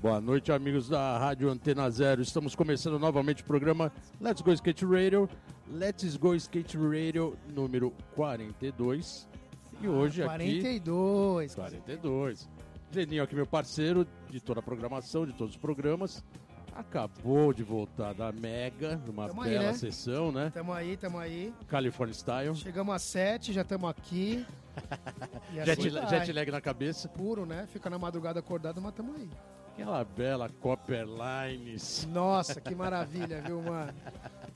Boa noite, amigos da Rádio Antena Zero. Estamos começando novamente o programa Let's Go Skate Radio. Let's Go Skate Radio número 42. E hoje aqui. 42. 42. Geninho aqui, meu parceiro de toda a programação, de todos os programas. Acabou de voltar da Mega, numa Tamo aí, bela né? sessão, né? Tamo aí, tamo aí. California Style. Chegamos às 7, já estamos aqui. Assim Jet, vai. jet lag na cabeça. Puro, né? Fica na madrugada acordado, mas tamo aí. Aquela bela Copper Lines. Nossa, que maravilha, viu, mano?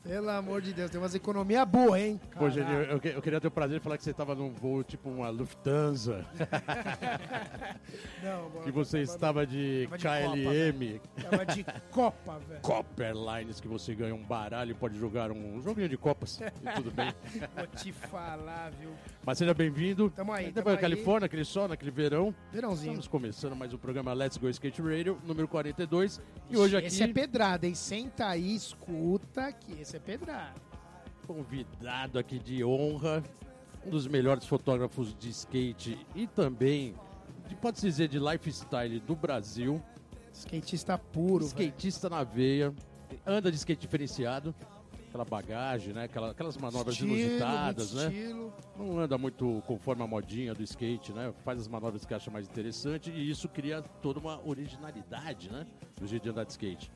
Pelo amor de Deus, tem umas economia boa, hein? Pô. Geninho, eu, eu queria ter o prazer de falar que você estava num voo tipo uma Lufthansa. Não, mano, que você tava- estava de de Copa, KLM, Tava de Copa, velho. Copper Lines, que você ganha um baralho e pode jogar um joguinho de copas. e tudo bem. Vou te falar, viu? Mas seja bem-vindo. Tamo aí, tamo aí. Califórnia, aquele sol, naquele verão. Verãozinho. Estamos começando mais um programa Let's Go Skate Radio, número 42. E hoje aqui, Esse é pedrada, hein? Senta aí, escuta que esse é pedrada. convidado aqui de honra, um dos melhores fotógrafos de skate e também, de- pode-se dizer, de lifestyle do Brasil. Skatista puro, skatista na veia, anda de skate diferenciado, aquela bagagem, né? Aquela- aquelas manobras Estilo, inusitadas, né? Estilo. Não anda muito conforme a modinha do skate, né? Faz as manobras que acha mais interessante e isso cria toda uma originalidade, né? Do jeito de andar de skate.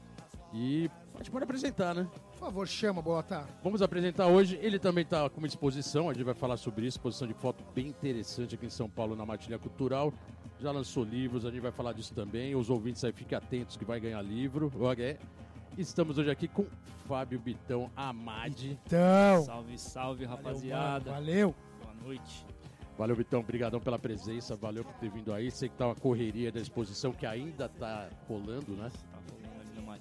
E a gente pode apresentar, né? Por favor, chama, Bota. Vamos apresentar hoje. Ele também está com uma exposição, a gente vai falar sobre isso. Exposição de foto bem interessante aqui em São Paulo, na Matilha Cultural. Já lançou livros, a gente vai falar disso também. Os ouvintes aí fiquem atentos que vai ganhar livro. Estamos hoje aqui com Fábio Bitão Amade. Então. Salve, salve, rapaziada. Valeu. Boa noite. Valeu, Bitão. Obrigadão pela presença. Valeu por ter vindo aí. Sei que tá uma correria da exposição que ainda tá rolando, né?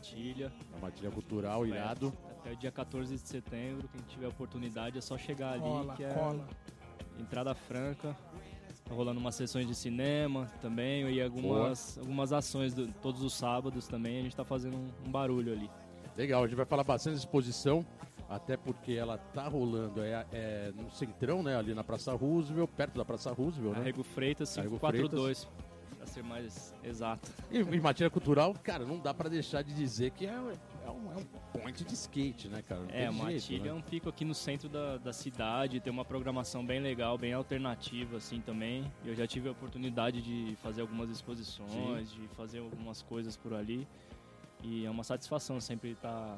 Matilha. Na Matilha Cultural, irado. Até o dia 14 de setembro, quem tiver oportunidade é só chegar ali, Cola, que é cola. entrada franca. Tá rolando umas sessões de cinema também e algumas, algumas ações do- todos os sábados também. A gente tá fazendo um, um barulho ali. Legal, a gente vai falar bastante da exposição, até porque ela tá rolando é, é no Centrão, né? Ali na Praça Roosevelt, perto da Praça Roosevelt, né? Arrego Freitas Arrego 542, pra ser mais exato. E, e matéria cultural, cara, não dá pra deixar de dizer que é, é um, é um point de skate, né, cara? Não É, Matilha é né? um pico aqui no centro da, da cidade, tem uma programação bem legal, bem alternativa assim também. Eu já tive a oportunidade de fazer algumas exposições, de fazer algumas coisas por ali. E é uma satisfação sempre estar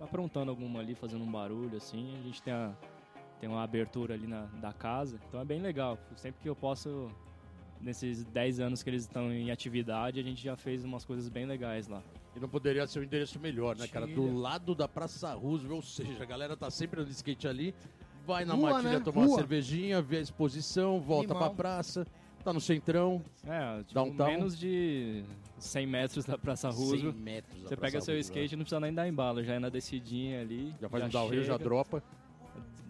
aprontando alguma ali, fazendo um barulho assim. A gente tem, a, tem uma abertura ali na, da casa, então é bem legal. Sempre que eu posso, nesses 10 anos que eles estão em atividade, a gente já fez umas coisas bem legais lá. E não poderia ser um endereço melhor, né, cara? Do lado da Praça Roosevelt, ou seja, a galera tá sempre de skate ali, vai na Rua, Matilha né? tomar uma Rua. cervejinha, vê a exposição, volta Animal. pra praça, tá no Centrão, É, tipo, Downtown. menos de 100 metros da Praça Roosevelt. 100 metros. da Você Praça pega seu Roosevelt. skate e não precisa nem dar embalo, já é na descidinha ali. Já faz um downhill, já chega, dropa.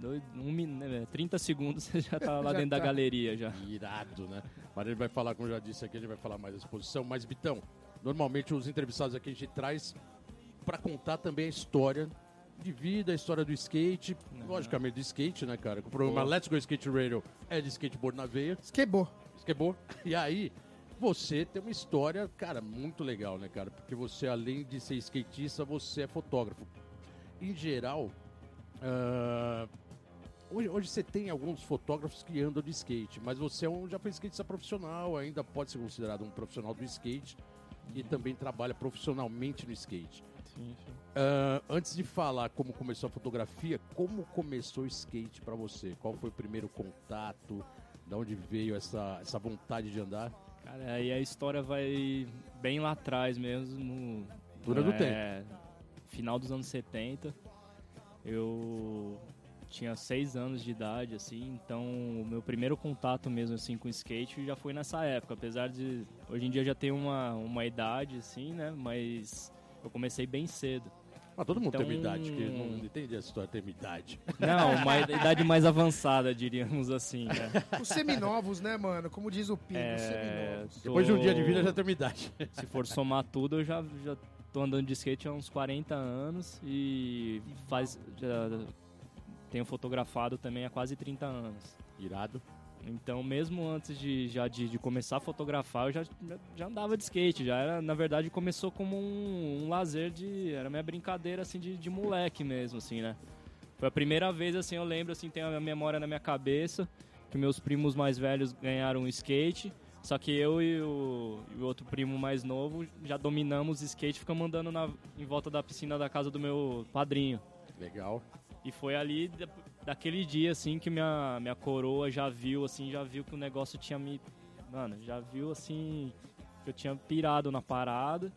Dois- um, min- né, 30 segundos você já tá lá Já dentro da tá. galeria já. Irado, né? Mas ele vai falar, como já disse aqui, ele vai falar mais da exposição. Mas, Bitão, normalmente os entrevistados aqui a gente traz pra contar também a história de vida, a história do skate, logicamente do skate, né, cara? O programa Boa. Let's Go Skate Radio é de skateboard na veia, Esquebou. skateboard. E aí, você tem uma história, cara, muito legal, né, cara? Porque você, além de ser skatista, você é fotógrafo. Em geral, ah, Hoje, hoje você tem alguns fotógrafos que andam de skate, mas você é um, já foi skatista profissional, ainda pode ser considerado um profissional do skate e também trabalha profissionalmente no skate. Sim, sim. Ah, antes de falar como começou a fotografia, como começou o skate pra você? Qual foi o primeiro contato? Da onde veio essa, essa vontade de andar? Cara, aí a história vai bem lá atrás mesmo. No, Dura do é, Final dos anos 70. Eu tinha seis anos de idade, assim, então o meu primeiro contato mesmo, assim, com skate já foi nessa época. Apesar de hoje em dia já ter uma, uma idade, assim, né, mas eu comecei bem cedo. Ah, todo mundo tem uma Então- idade, que não entendi essa história, tem uma idade. Não, uma idade mais avançada, diríamos assim, né. Os seminovos, né, mano? Como diz o Pingo, É, os seminovos. Depois de um tô- dia de vida já tem uma idade. Se for somar tudo, eu já, já tô andando de skate há uns 40 anos e faz, já tenho fotografado também há quase 30 anos. Irado. Então, mesmo antes de, já de, de começar a fotografar, eu já, já andava de skate. Já era, na verdade, começou como um, um lazer de. Era minha brincadeira, assim, de, de moleque mesmo, assim, né? Foi a primeira vez, assim, eu lembro, assim, tem a memória na minha cabeça que meus primos mais velhos ganharam um skate. Só que eu e o, e o outro primo mais novo já dominamos o skate, ficamos andando na, em volta da piscina da casa do meu padrinho. Legal. E foi ali daquele dia, assim, que minha, minha coroa já viu, assim, já viu que o negócio tinha me. Mano, já viu, assim, que eu tinha pirado na parada.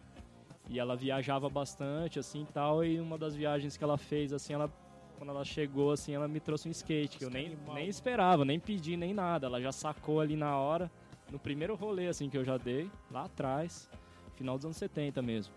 E ela viajava bastante, assim, tal. E uma das viagens que ela fez, assim, ela. Quando ela chegou, assim, ela me trouxe um skate, que eu nem, nem esperava, nem pedi, nem nada. Ela já sacou ali na hora, no primeiro rolê, assim, que eu já dei, lá atrás, final dos anos 70 mesmo.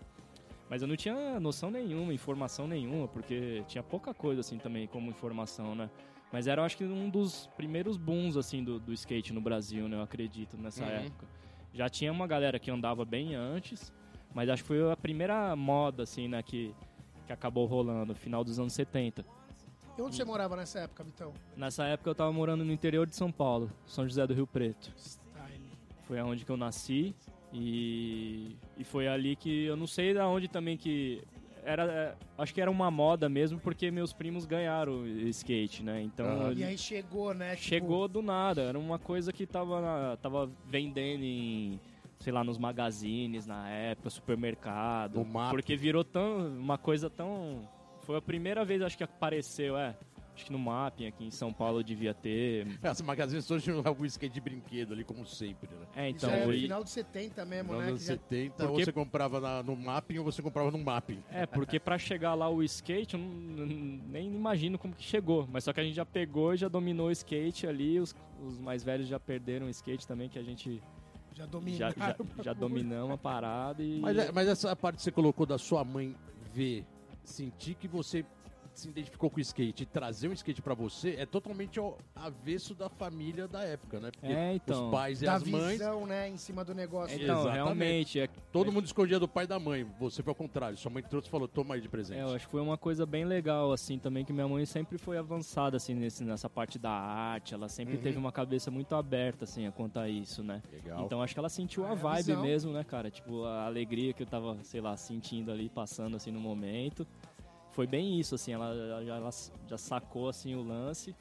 Mas eu não tinha noção nenhuma, informação nenhuma, porque tinha pouca coisa assim também como informação, né? Mas era, eu acho que um dos primeiros booms assim do, do skate no Brasil, né? Eu acredito nessa uhum. época. Já tinha uma galera que andava bem antes, mas acho que foi a primeira moda assim, né, que que acabou rolando, final dos anos 70. E onde você morava nessa época, Vitão? Nessa época eu tava morando no interior de São Paulo, São José do Rio Preto. Style. Foi aonde que eu nasci e, e foi ali que eu não sei da onde também que era é, acho que era uma moda mesmo porque meus primos ganharam skate, né? Então uhum. e aí chegou, né? Tipo... Chegou do nada, era uma coisa que tava na, tava vendendo em sei lá nos magazines na época, supermercado, porque virou tão uma coisa tão foi a primeira vez acho que apareceu, é Acho que no Mapping aqui em São Paulo devia ter. As magazines hoje tinham algum skate de brinquedo ali, como sempre, né? É, então. Isso é e... final de 70 mesmo, final né? Final de 70, porque... ou você comprava na, no Mapping ou você comprava no Mapping. É, porque pra chegar lá o skate, eu não, nem imagino como que chegou. Mas só que a gente já pegou e já dominou o skate ali. Os, os mais velhos já perderam o skate também, que a gente já, já, já, já dominamos a parada e... Mas, é, mas essa parte que você colocou da sua mãe ver, sentir que você se identificou com o skate e trazer um skate para você é totalmente ao avesso da família da época, né? Porque é, então. Os pais e da as mães. visão, né, em cima do negócio. Então, Exatamente. realmente. É... Todo mundo escondia do pai e da mãe. Você foi ao contrário. Sua mãe trouxe e falou: toma aí de presente. É, eu acho que foi uma coisa bem legal, assim, também, que minha mãe sempre foi avançada, assim, nesse, nessa parte da arte. Ela sempre uhum. teve uma cabeça muito aberta, assim, quanto a isso, né? Legal. Então acho que ela sentiu a, a vibe visão. mesmo, né, cara? Tipo, a alegria que eu tava, sei lá, sentindo ali, passando, assim, no momento foi bem isso, assim, ela, ela, ela já sacou, assim, o lance.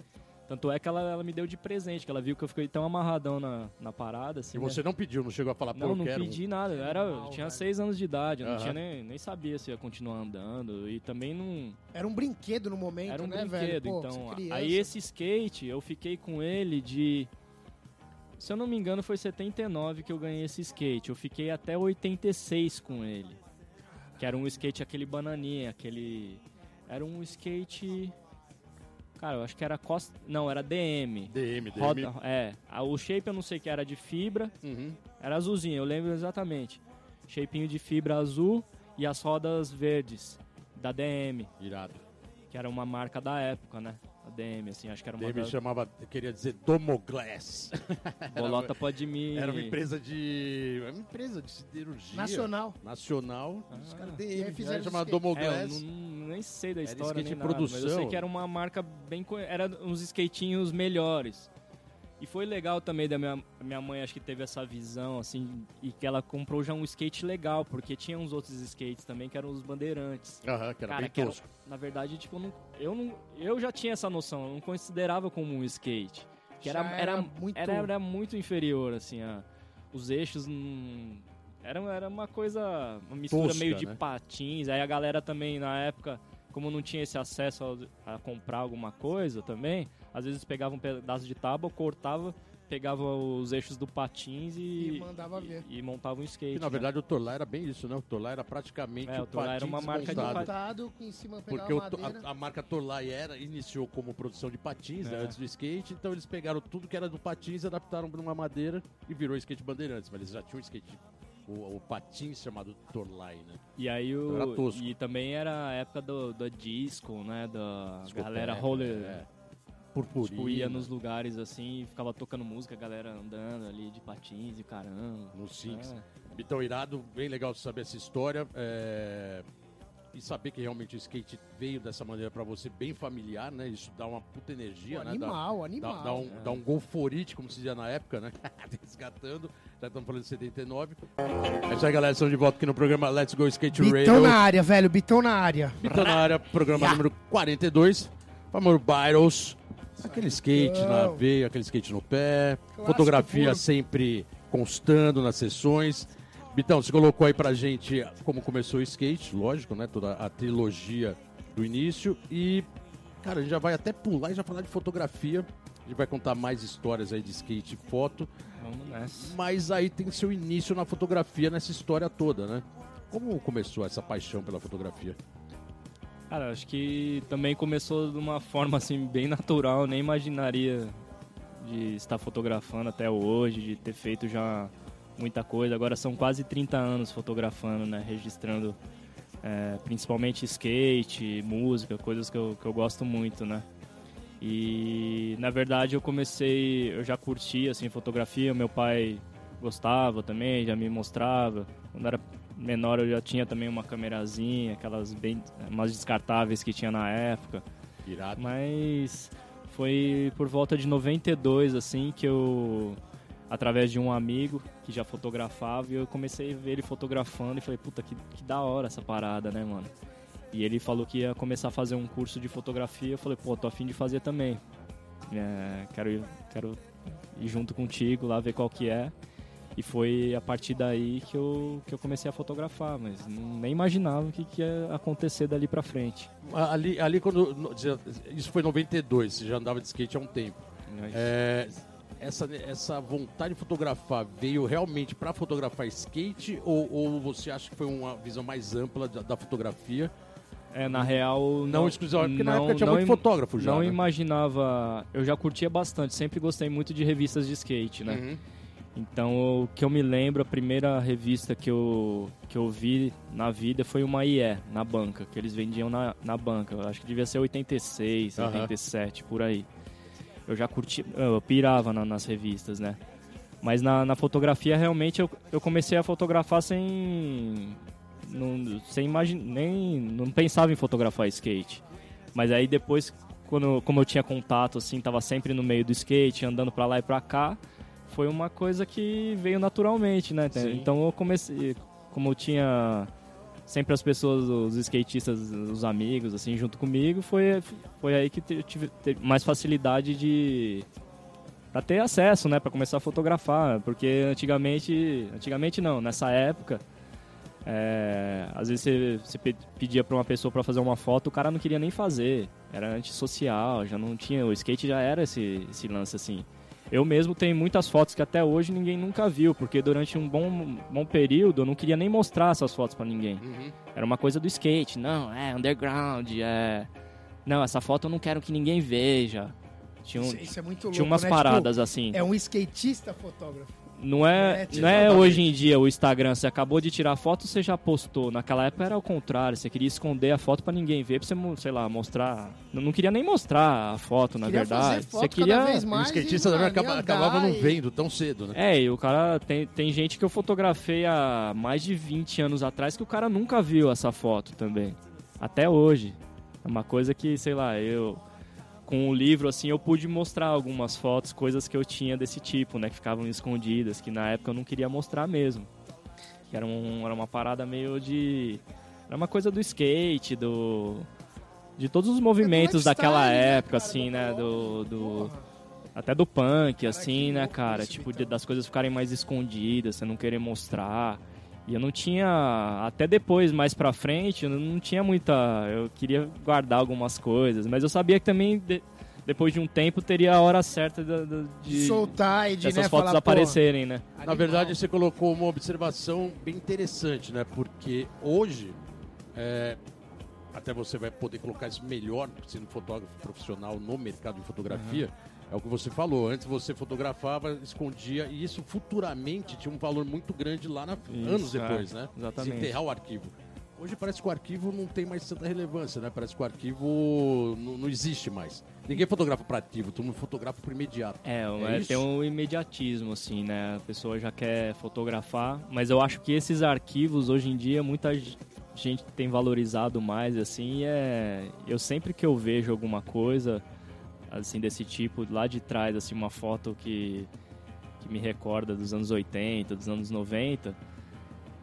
Tanto é que ela, ela, me deu de presente, que ela viu que eu fiquei tão amarradão na, na parada. Assim, e você né? não pediu, não chegou a falar, pô, Não, não quero pedi um... nada. Eu, era, eu tinha seis anos de idade, eu não tinha nem, nem sabia se ia continuar andando. E também não. Era um brinquedo no momento, Era um né, brinquedo, velho? Pô, então. Aí esse skate, eu fiquei com ele de. Se eu não me engano, foi 79 que eu ganhei esse skate. Eu fiquei até 86 com ele. Que era um skate aquele bananinha, aquele era um skate. Cara, eu acho que era Costa. Não, era DM. DM, DM. Roda... É. O shape eu não sei que era de fibra. Uhum. Era azulzinho, eu lembro exatamente. Shapinho de fibra azul e as rodas verdes da DM. Irado. Que era uma marca da época, né? A DM, assim, acho que era uma. DM chamava, queria dizer Domoglass. Bolota pode me. Era uma empresa de. Uma empresa de siderurgia. Nacional. Nacional. Ah, Os caras DM fizeram chamada Domoglass. É, não, nem sei da era história. Era nem produção. Nada, mas eu sei que era uma marca bem. Era uns skatinhos melhores. E foi legal também da minha, minha mãe, acho que teve essa visão, assim, e que ela comprou já um skate legal, porque tinha uns outros skates também que eram os bandeirantes. Aham, que era Cara, bem que tosco. Era, na verdade, tipo, eu não, eu, não, eu já tinha essa noção, eu não considerava como um skate. Que era, era, era, muito... Era, era muito inferior, assim, a, os eixos não... Era, era uma coisa, uma mistura Tosca, meio de né? patins, aí a galera também, na época, como não tinha esse acesso a, a comprar alguma coisa também, às vezes pegava um pedaço de tábua, cortava, pegava os eixos do patins e, e mandava ver. E, e montava um skate. Que, na né? verdade, o Torlai era bem isso, né? O Torlai era praticamente É, o o Torlai era patins uma marca de montado. Montado, em cima Porque a, a marca Torlai era, iniciou como produção de patins, né, É. antes do skate, então eles pegaram tudo que era do patins, adaptaram para uma madeira e virou skate bandeirantes, mas eles já tinham um skate, o, o patins chamado Torlai, né? E aí o. Era tosco. E também era a época do, do disco, né? Da Discoteca, galera roller. é. Purpurina. Tipo, ia nos lugares assim, ficava tocando música, a galera andando ali de patins e caramba. No Six. É. Então, irado, bem legal de saber essa história. É, e saber que realmente o skate veio dessa maneira pra você, bem familiar, né? Isso dá uma puta energia, Pô, né? Dá- animal, Dá, animal. dá um, dá um golforite, como se dizia na época, né? Resgatando. Já estamos falando de 79. É isso aí, galera. Estamos de volta aqui no programa Let's Go Skate Bitão Radio. na área, velho, bitão na área. Bitão na área, programa número 42. Famoso Byros. Aquele skate na Bitão. veia, aquele skate no pé. Fotografia puro. sempre constando nas sessões. Bitão, você colocou aí pra gente como começou o skate, lógico, né? Toda a trilogia do início. E, cara, a gente já vai até pular e já falar de fotografia. A gente vai contar mais histórias aí de skate e foto. Vamos nessa. Mas aí tem seu início na fotografia, nessa história toda, né? Como começou essa paixão pela fotografia? Cara, acho que também começou de uma forma assim bem natural, nem imaginaria de estar fotografando até hoje, de ter feito já muita coisa. Agora são quase 30 anos fotografando, né, registrando é, principalmente skate, música, coisas que eu, que eu gosto muito, né. E na verdade eu comecei, eu já curtia assim fotografia, meu pai gostava também, já me mostrava. Quando era menor eu já tinha também uma camerazinha, aquelas bem umas descartáveis que tinha na época. Irado. Mas foi por volta de 92 assim que eu através de um amigo que já fotografava e eu comecei a ver ele fotografando e falei, puta que, que da hora essa parada, né, mano? E ele falou que ia começar a fazer um curso de fotografia. Eu falei, pô, tô afim de fazer também. É, quero, ir, quero ir junto contigo lá ver qual que é. E foi a partir daí que eu, que eu comecei a fotografar, mas não- nem imaginava o que, que ia acontecer dali pra frente. Ali, ali quando. Isso foi em 92, você já andava de skate há um tempo. Mas- É, essa, essa vontade de fotografar veio realmente para fotografar skate ou, ou você acha que foi uma visão mais ampla da, da fotografia? É, na real. Não, exclusivamente, porque na não- época tinha não muito fotógrafo já. Não né? imaginava. Eu já curtia bastante, sempre gostei muito de revistas de skate, né? Uhum. Então, o que eu me lembro, a primeira revista que eu, que eu vi na vida foi uma IE, na banca, que eles vendiam na, na banca. Eu acho que devia ser 86, Aham. 87, por aí. Eu já curti, eu pirava na- nas revistas, né? Mas na, na fotografia, realmente, eu, eu comecei a fotografar sem... Não, sem imaginar, nem... Não pensava em fotografar skate. Mas aí depois, quando, como eu tinha contato, assim, tava sempre no meio do skate, andando pra lá e pra cá, foi uma coisa que veio naturalmente, né? Sim. Então eu comecei, como eu tinha sempre as pessoas, os skatistas, os amigos, assim, junto comigo, foi, foi aí que eu tive mais facilidade de para ter acesso, né, para começar a fotografar, porque antigamente, antigamente não, nessa época, é, às vezes você, você pe- pedia para uma pessoa para fazer uma foto, o cara não queria nem fazer, era antissocial, já não tinha, o skate já era esse, esse lance assim. Eu mesmo tenho muitas fotos que até hoje ninguém nunca viu, porque durante um bom, bom período eu não queria nem mostrar essas fotos para ninguém. Uhum. Era uma coisa do skate, não, é underground, é. Não, essa foto eu não quero que ninguém veja. Tinha, um- Isso, isso é muito louco, tinha umas né? paradas Tipo, assim. é um skatista fotógrafo. Não é, É, não é hoje em dia o Instagram, você acabou de tirar a foto, você já postou. Naquela época era o contrário, você queria esconder a foto pra ninguém ver, pra você, sei lá, mostrar. Eu não queria nem mostrar a foto, na Queria verdade. fazer foto você cada queria vez E o skatista e, também acaba- e acabava não vendo tão cedo, né? É, e o cara tem, tem gente que eu fotografei há mais de 20 anos atrás que o cara nunca viu essa foto também. Até hoje. É uma coisa que, sei lá, eu com o livro assim eu pude mostrar algumas fotos, coisas que eu tinha desse tipo, né, que ficavam escondidas, que na época eu não queria mostrar mesmo. Que era, um, era uma parada meio de era uma coisa do skate, do de todos os movimentos daquela lifestyle, né, época cara, assim, né, do, do até do punk, Cara, assim, né, cara? tipo, de- das coisas ficarem mais escondidas, você não querer mostrar. E eu não tinha. Até depois, mais pra frente, eu não tinha muita. Eu queria guardar algumas coisas, mas eu sabia que também, de- depois de um tempo, teria a hora certa De de, soltar e de dessas né, fotos falar, aparecerem, né? Na animal. verdade, você colocou uma observação bem interessante, né? Porque hoje, é, até você vai poder colocar isso melhor, sendo fotógrafo profissional no mercado de fotografia, é o que você falou. Antes você fotografava, escondia, e isso futuramente tinha um valor muito grande lá na, Isso, anos depois, é, né? exatamente. Desenterrar o arquivo. Hoje parece que o arquivo não tem mais tanta relevância, né? Parece que o arquivo não, não existe mais. Ninguém fotografa para arquivo, todo mundo fotografa para imediato. É, É é, tem um imediatismo, assim, né? A pessoa já quer fotografar, mas eu acho que esses arquivos, hoje em dia, muita gente tem valorizado mais, assim, é... Eu sempre que eu vejo alguma coisa, assim, desse tipo, lá de trás, assim, uma foto que, que me recorda dos anos 80, dos anos 90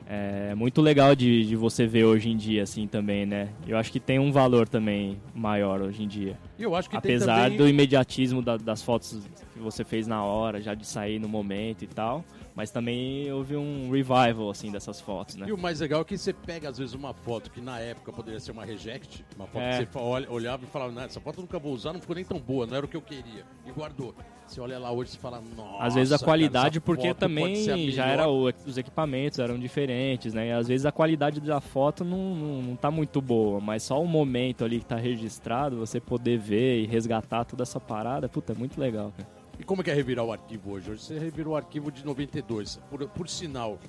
é muito legal de, de você ver hoje em dia, assim, também, né? Eu acho que tem um valor também maior hoje em dia. Eu acho que Apesar também... do imediatismo da, das fotos que você fez na hora, já de sair no momento e tal, mas também houve um revival, assim, dessas fotos, né? E o mais legal é que você pega, às vezes, uma foto que na época poderia ser uma reject, uma foto É. que você olha- olhava e falava, não, essa foto eu nunca vou usar, não ficou nem tão boa, não era o que eu queria. E guardou. Você olha lá hoje e fala, nossa. Às vezes a cara, qualidade, essa porque também já melhor." era o- os equipamentos eram diferentes, né? E às vezes a qualidade da foto não, não, não tá muito boa, mas só o momento ali que tá registrado, você poder ver e resgatar toda essa parada, puta, é muito legal, cara. E como é que é revirar o arquivo hoje? Hoje você revirou o arquivo de 92. Por, por sinal,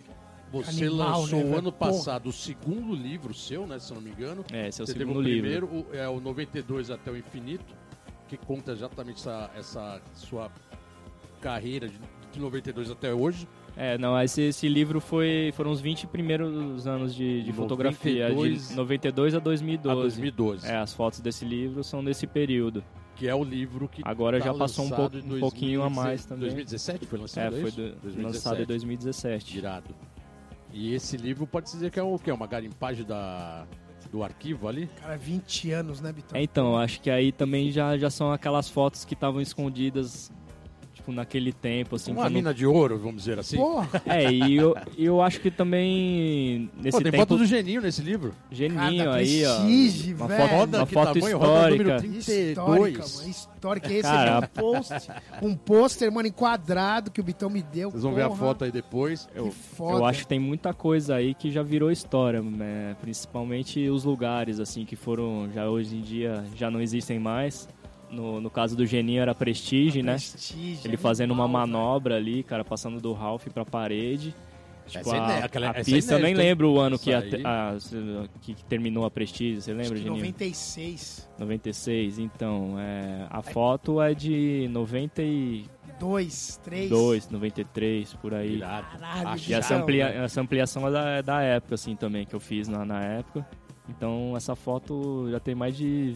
você Animal, lançou né, o ano Porra. passado o segundo livro seu, né? Se eu não me engano. É, esse é o você teve segundo o livro. primeiro, o- é o 92 até o infinito, que conta exatamente essa, essa sua carreira de, de 92 até hoje. É, não, esse, esse livro foi, foram os 20 primeiros anos de, de fotografia, 92 de 92 a A 2012. 2012. É, as fotos desse livro são desse período. Que é o livro que Agora tá já passou um, pouco, um pouquinho a 2016 mais também. 2017 foi É, lançado foi isso? do- lançado em 2017. Irado. E esse livro pode dizer que é o que é uma garimpagem da do arquivo ali? Cara, 20 anos, né, Bitão? É, então, acho que aí também já, já são aquelas fotos que estavam escondidas, tipo, naquele tempo, assim. uma mina de ouro, vamos dizer assim. Porra, É, e eu, eu acho que também, nesse Pô, tem tempo, foto do Geninho nesse livro. Geninho Cada aí, ó. prestígio, uma velho. foto, uma foto tamanho? Histórica. 32. histórica, mano. Histórica. Esse Cara, aqui é um post, um pôster, mano, enquadrado que o Bitão me deu. Vocês vão ver a Porra, foto aí depois. Eu, Que foda. eu acho que tem muita coisa aí que já virou história, né? principalmente os lugares, assim, que foram, já hoje em dia, já não existem mais. No, no caso do Geninho era Prestige, né? Prestígio, Ele fazendo uma animal, manobra ali, cara, passando do Ralph pra parede. Tipo, Essa é a, iné- aquela- a essa é pista, eu nem lembro o ano que, a- a- que terminou a Prestige, você Acho lembra, que Geninho? 96. 96, então, é, a foto é de 92, 2, 3. 93, por aí. Caralho, Acho E essa, amplia, essa ampliação é da, é da época, assim, também, que eu fiz na, na época. Então, essa foto já tem mais de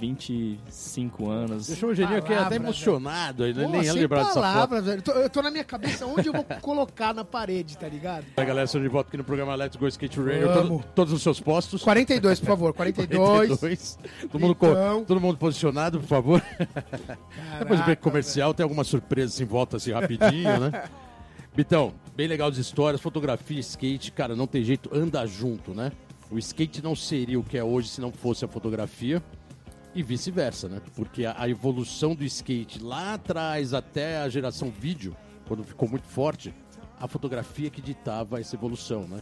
25 anos. Deixou o Geninho aqui até Palavra, emocionado. Ele Pô, nem ia lembrar dessa foto. palavras, velho. Eu tô, eu tô na minha cabeça onde eu vou colocar na parede, tá ligado? Aí, galera, estamos de volta aqui no programa Let's Go Skate Radio. Vamos. Todo- todos os seus postos. 42, por favor. 42. 42. Todo mundo, co- Então. todo mundo posicionado, por favor. Depois do break comercial, tem alguma surpresa assim, em volta assim rapidinho, né? Bitão, bem legal as histórias, fotografia, skate, cara, não tem jeito, anda junto, né? O skate não seria o que é hoje se não fosse a fotografia e vice-versa, né? Porque a, evolução do skate lá atrás até a geração vídeo, quando ficou muito forte, a fotografia que ditava essa evolução, né?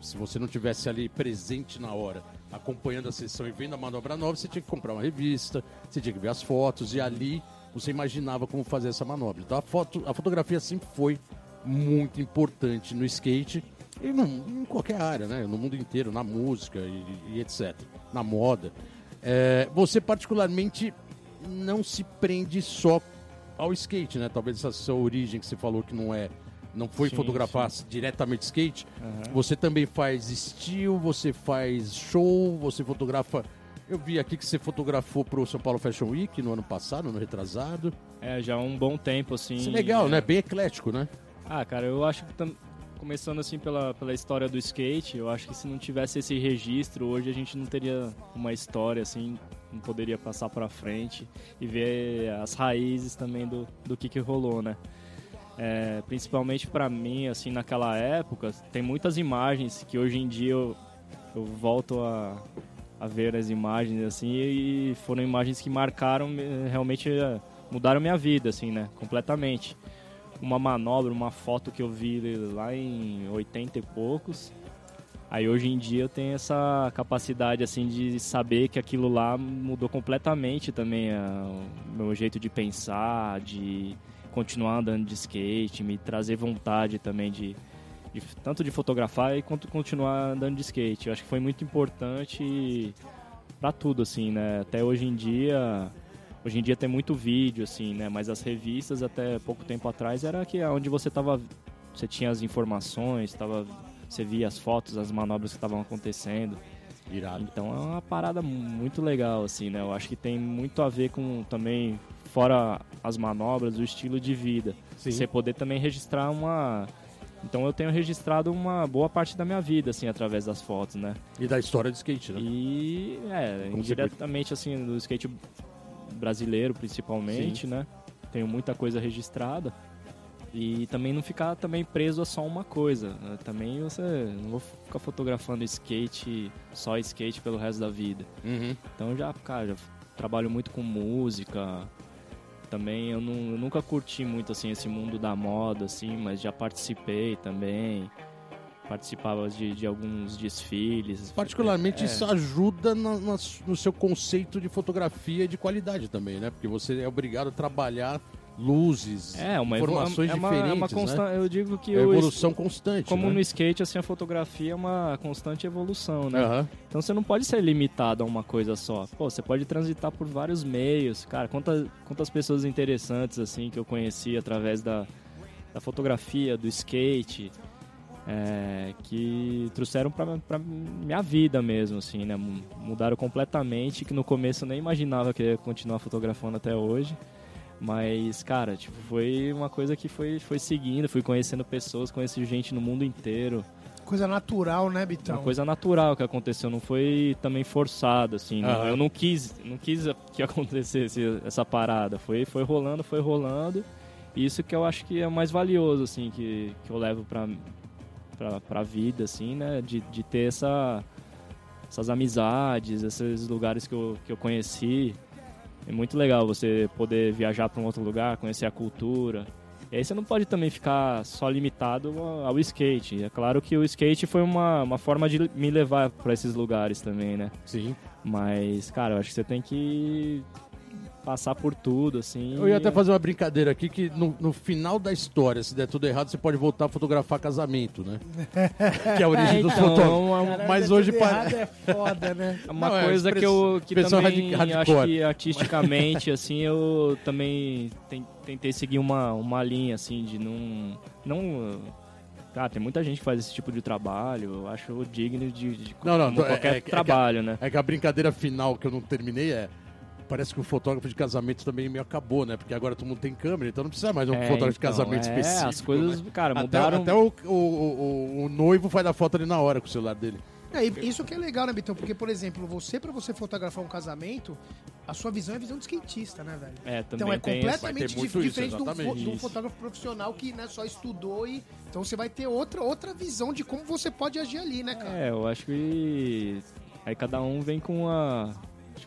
Se você não tivesse ali presente na hora, acompanhando a sessão e vendo a manobra nova, você tinha que comprar uma revista, você tinha que ver as fotos e ali você imaginava como fazer essa manobra. Então a, foto, a fotografia sempre foi muito importante no skate e em qualquer área, né? No mundo inteiro, na música e, e etc. Na moda. É, você particularmente não se prende só ao skate, né? Talvez essa sua origem que você falou que não é, não foi Sim, fotografar diretamente skate. Aham. Você também faz estilo, você faz show, você fotografa. Eu vi aqui que você fotografou pro São Paulo Fashion Week no ano passado, no ano retrasado. É, já há um bom tempo, assim. Isso é legal, é. né? Bem eclético, né? Ah, cara, eu acho que tam- começando assim pela, pela história do skate, eu acho que se não tivesse esse registro, hoje a gente não teria uma história assim, não poderia passar pra frente e ver as raízes também do, do que, que rolou, né? É, principalmente pra mim, assim, naquela época, tem muitas imagens que hoje em dia eu, eu volto a, a ver as imagens, assim, e foram imagens que marcaram, eh, realmente eh, mudaram minha vida, assim, né? Completamente uma manobra, uma foto que eu vi lá em 80 e poucos. Aí hoje em dia eu tenho essa capacidade assim de saber que aquilo lá mudou completamente também ah, o meu jeito de pensar, de continuar andando de skate, me trazer vontade também de, de- tanto de fotografar e quanto continuar andando de skate. Eu acho que foi muito importante para tudo assim, né? Até hoje em dia Hoje em dia tem muito vídeo, assim, né? Mas as revistas, até pouco tempo atrás, era que onde você tava. Você tinha as informações, tava você via as fotos, as manobras que estavam acontecendo. Irado. Então é uma parada muito legal, assim, né? Eu acho que tem muito a ver com também, fora as manobras, o estilo de vida. Sim. Você poder também registrar uma. Então eu tenho registrado uma boa parte da minha vida, assim, através das fotos, né? E da história do skate, né? E é, Como indiretamente, assim, do skate brasileiro principalmente, né? Tenho muita coisa registrada. E também não ficar também preso a só uma coisa. né? Também você não vou ficar fotografando skate, só skate pelo resto da vida. Uhum. Então já, cara, já trabalho muito com música. Também eu, não- eu nunca curti muito assim esse mundo da moda assim, mas já participei também. Participava de, de alguns desfiles. Particularmente É. isso ajuda na- na- no seu conceito de fotografia de qualidade também, né? Porque você é obrigado a trabalhar luzes, É, uma informações é uma, diferentes, é uma né? Eu digo que É evolução constante, como né? no skate, assim, a fotografia é uma constante evolução, né? Aham. Então você não pode ser limitado a uma coisa só. Pô, você pode transitar por vários meios. Cara, quantas, quantas pessoas interessantes, assim, que eu conheci através da, da fotografia, do skate, é, que trouxeram pra, pra minha vida mesmo, assim, né? Mu- Mudaram completamente, que no começo eu nem imaginava que eu ia continuar fotografando até hoje. Mas, cara, tipo, foi uma coisa que foi, foi seguindo, fui conhecendo pessoas, conheci gente no mundo inteiro. Coisa natural, né, Bitão? Uma coisa natural que aconteceu, não foi também forçado, assim. não- Aham. eu não quis, não quis que acontecesse essa parada. Foi, foi rolando, foi rolando. E Isso que eu acho que é o mais valioso, assim, que, que eu levo pra, pra, pra vida, assim, né? De, de ter essa, essas amizades, esses lugares que eu, que eu conheci. É muito legal você poder viajar para um outro lugar, conhecer a cultura. E aí você não pode também ficar só limitado ao ao skate. É claro que o skate foi uma, uma forma de me levar para esses lugares também, né? Sim. Mas, cara, eu acho que você tem que passar por tudo, assim. Eu ia até fazer uma brincadeira aqui que no, no final da história, se der tudo errado, você pode voltar a fotografar casamento, né? que é a origem É, dos então, fotógrafos. uma- Caralho, Mas tudo hoje pa- errado é foda, né? É uma Não, é coisa que eu que também radi- acho que artisticamente assim eu também ten- tentei seguir uma, uma linha assim de não não ah, tem muita gente que faz esse tipo de trabalho, eu acho digno de, de Não, não, como é- qualquer é- é que- trabalho, né? É que a brincadeira final que eu não terminei é. Parece que o fotógrafo de casamento também meio acabou, né? Porque agora todo mundo tem câmera, então não precisa mais de um É, fotógrafo de então, casamento é, específico. as coisas, né? cara, Até, mudaram. até o, o, o- o noivo faz a foto ali na hora com o celular dele. É, isso que é legal, né, Bitão? Porque, por exemplo, você, pra você fotografar um casamento, a sua visão é a visão de skatista, né, velho? É, também Então é completamente dif- isso, diferente de um, fo- de um fotógrafo profissional que né, só estudou e. Então você vai ter outra, outra visão de como você pode agir ali, né, cara? É, eu acho que aí cada um vem com uma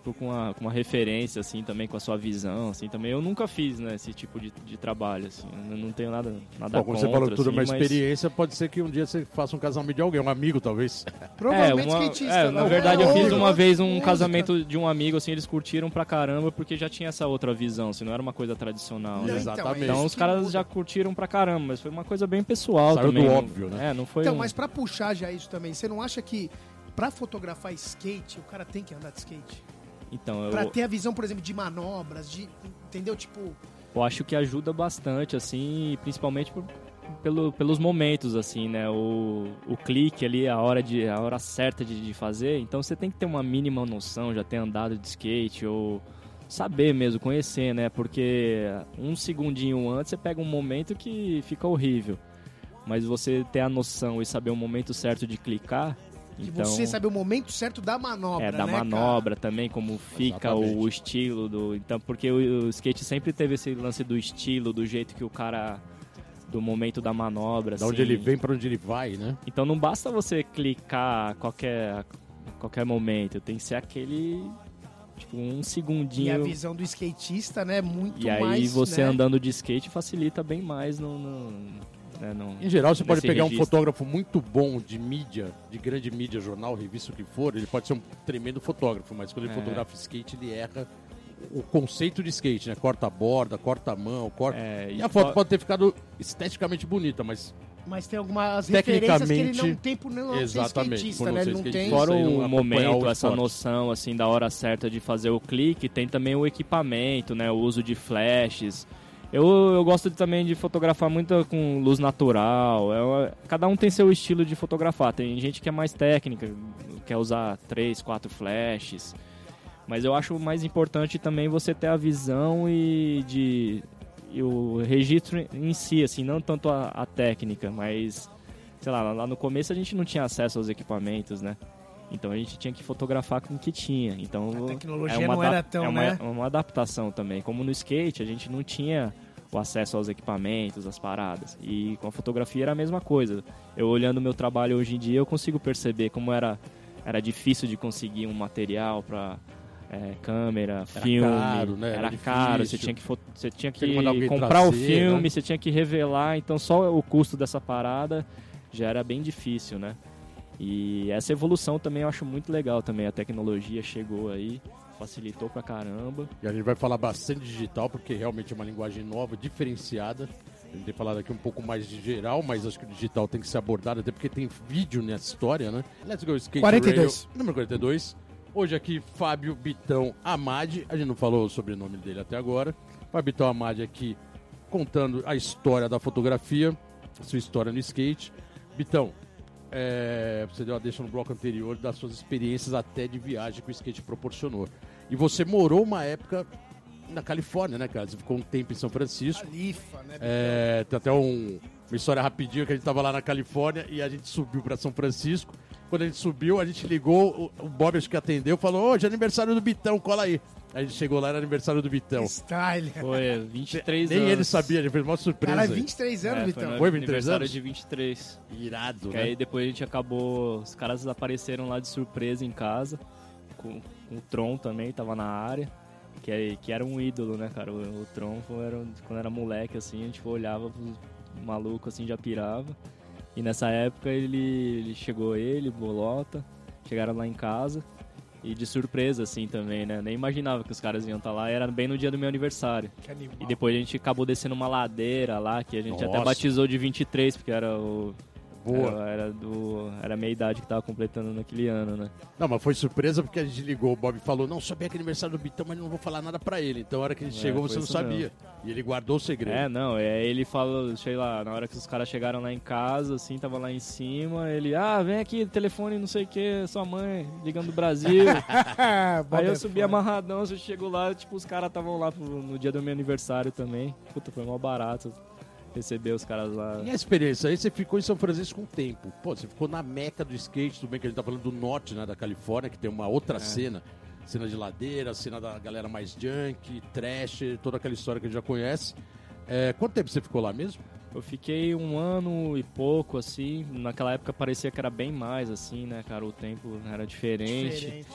tipo com uma, com uma referência assim também com a sua visão assim também eu nunca fiz né esse tipo de, de trabalho assim eu não tenho nada nada Bom, como contra você falou, tudo assim, uma mas- experiência, pode ser que um dia você faça um casamento de alguém, um amigo talvez. Provavelmente é, uma- skatista. é, né? na verdade eu fiz uma vez um música. casamento de um amigo assim eles curtiram pra caramba porque já tinha essa outra visão assim não era uma coisa tradicional Não, né? então, Exatamente. é então isso os caras muda. já curtiram pra caramba mas foi uma coisa bem pessoal Saiu também do não- óbvio, né? é não foi Então, um- mas pra puxar já isso também, você não acha que pra fotografar skate, o cara tem que andar de skate? Então eu... Pra ter a visão, por exemplo, de manobras, de. Entendeu? Tipo. Eu acho que ajuda bastante, assim, principalmente por- pelo, pelos momentos, assim, né? O, o clique ali, a hora, de, a hora certa de, de fazer. Então você tem que ter uma mínima noção, já ter andado de skate ou saber mesmo, conhecer, né? Porque um segundinho antes você pega um momento que fica horrível. Mas você ter a noção e saber o momento certo de clicar. De então, você saber o momento certo da manobra. é, da né, cara? manobra também, como fica Exatamente. o, estilo do. Então, porque o, o skate sempre teve esse lance do estilo, do jeito que o cara. do momento da manobra. Da onde assim. ele vem pra onde ele vai, né? Então não basta você clicar a qualquer, a qualquer momento, tem que ser aquele. Tipo, um E a segundinho. visão do skatista, né? Muito E aí mais. você né? andando de skate facilita bem mais no. no, né, no- Em geral, você pode pegar um registro. fotógrafo muito bom de mídia, de grande mídia, jornal, revista, o que for, ele pode ser um tremendo fotógrafo, mas quando ele É. fotografa skate, ele erra o conceito de skate, né? Corta a borda, corta a mão, corta... É, E a foto po- pode ter ficado esteticamente bonita, mas Mas tem algumas referências que ele não Tecnicamente, tem por não ser exatamente, skatista, por não né? ser Ele não tem. skatista. Fora o momento, o essa esporte. noção assim da hora certa de fazer o clique, tem também o equipamento, né? O uso de flashes. Eu, eu gosto também de fotografar muito com luz natural. É, cada um tem seu estilo de fotografar. Tem gente que é mais técnica, quer usar três, quatro flashes. Mas eu acho mais importante também você ter a visão e de e o registro em si, assim, não tanto a, a técnica, mas sei lá, lá no começo a gente não tinha acesso aos equipamentos, né? Então a gente tinha que fotografar com o que tinha. Então A tecnologia é uma não era tão, é uma, né? uma adaptação também. Como no skate, a gente não tinha o acesso aos equipamentos, às paradas. E com a fotografia era a mesma coisa. Eu olhando o meu trabalho hoje em dia, eu consigo perceber como era, era difícil de conseguir um material para câmera, Era filme. caro, né? Era Era caro, você tinha que, você tinha que comprar o trazer, filme, né? você tinha que revelar. Então só o custo dessa parada já era bem difícil, né? E essa evolução também eu acho muito legal também. A tecnologia chegou aí, facilitou pra caramba. E a gente vai falar bastante digital, porque realmente é uma linguagem nova, diferenciada. A gente tem falado aqui um pouco mais de geral, mas acho que o digital tem que ser abordado, até porque tem vídeo nessa história, né? Let's Go Skate 42. Radio, número 42. Hoje aqui, Fábio Bitão Amade. A gente não falou o sobrenome dele até agora. Fábio Bitão Amade aqui contando a história da fotografia, sua história no skate. Bitão, é, você deu a deixa no bloco anterior das suas experiências até de viagem que o skate proporcionou. E você morou uma época na Califórnia, né, cara? Você ficou um tempo em São Francisco. Califa, né? É, tem até um- uma história rapidinho que a gente tava lá na Califórnia e a gente subiu pra São Francisco. Quando a gente subiu, a gente ligou, o, o Bob acho que atendeu, falou, hoje é aniversário do Bitão, cola aí. Aí a gente chegou lá, era aniversário do Bitão. Style. Foi 23 Nem anos. ele sabia, ele fez uma surpresa. Aí. 23 É, anos, foi Vitão. no Foi 23 aniversário anos? de 23. Irado, Que né? aí depois a gente acabou. Os caras apareceram lá de surpresa em casa. Com, com o Tron também, tava na área. Que, é- que era um ídolo, né, cara? O, o Tron, foi- era, quando era moleque, assim, a gente olhava pros malucos assim, já pirava. E nessa época ele, ele chegou, ele, Bolota, chegaram lá em casa. E de surpresa, assim, também, né? Nem imaginava que os caras iam estar lá. Era bem no dia do meu aniversário. Que animal. E depois a gente acabou descendo uma ladeira lá, que a gente até Nossa. batizou de 23, porque era o. Boa. Era, era do, era a meia idade que tava completando naquele ano, né? Não, mas foi surpresa porque a gente ligou, o Bob falou, não, sabia que é aniversário do Bitão, mas não vou falar nada pra ele. Então, a hora que ele É, chegou, você não sabia. E ele guardou o segredo. É, não, é, ele falou, sei lá, na hora que os caras chegaram lá em casa, assim, tava lá em cima, ele, ah, vem aqui, telefone, não sei o que, sua mãe, ligando do Brasil. Aí eu é subi amarradão, você chegou lá, tipo, os caras estavam lá no dia do meu aniversário também. Puta, foi mó barato receber os caras lá. E a experiência aí, você ficou em São Francisco um tempo. Pô, você ficou na meca do skate, tudo bem que a gente tá falando do norte, né, da Califórnia, que tem uma outra cena. Cena de ladeira, cena da galera mais junk, trash, toda aquela história que a gente já conhece. É, quanto tempo você ficou lá mesmo? Eu fiquei um ano e pouco, assim. Naquela época parecia que era bem mais, assim, né, cara? O tempo era diferente. Diferente.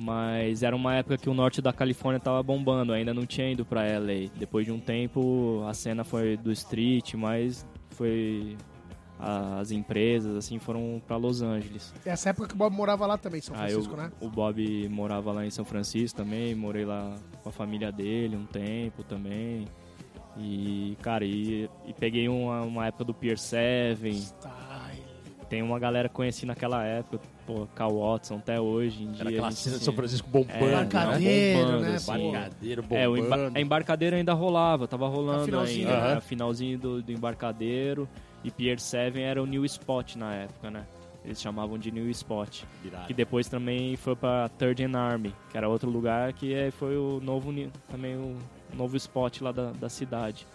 Mas era uma época que o norte da Califórnia tava bombando, ainda não tinha ido pra LA. Depois de um tempo, a cena foi do street, mas foi. As empresas, assim, foram pra Los Angeles. Essa época que o Bob morava lá também, em São Aí eu- Francisco, né? o Bob morava lá em São Francisco também, morei lá com a família dele um tempo também. E, cara, e, e peguei uma, uma época do Pier 7, Style. Tem uma galera que conheci naquela época, pô, Cal Watson até hoje em dia. Era aquela a cena de São Francisco bombando, É, né? Embarcadeiro, bombando, né? assim. Embarcadeiro É, o emba- bombando. a embarcadeira ainda rolava, tava rolando finalzinho, ainda. né? Era finalzinho do, do embarcadeiro. E Pier 7 era o New Spot na época, né? Eles chamavam de New Spot. Irado. Que depois também foi pra Third and Army, que era outro lugar que é- foi o novo também o novo spot lá da, da cidade.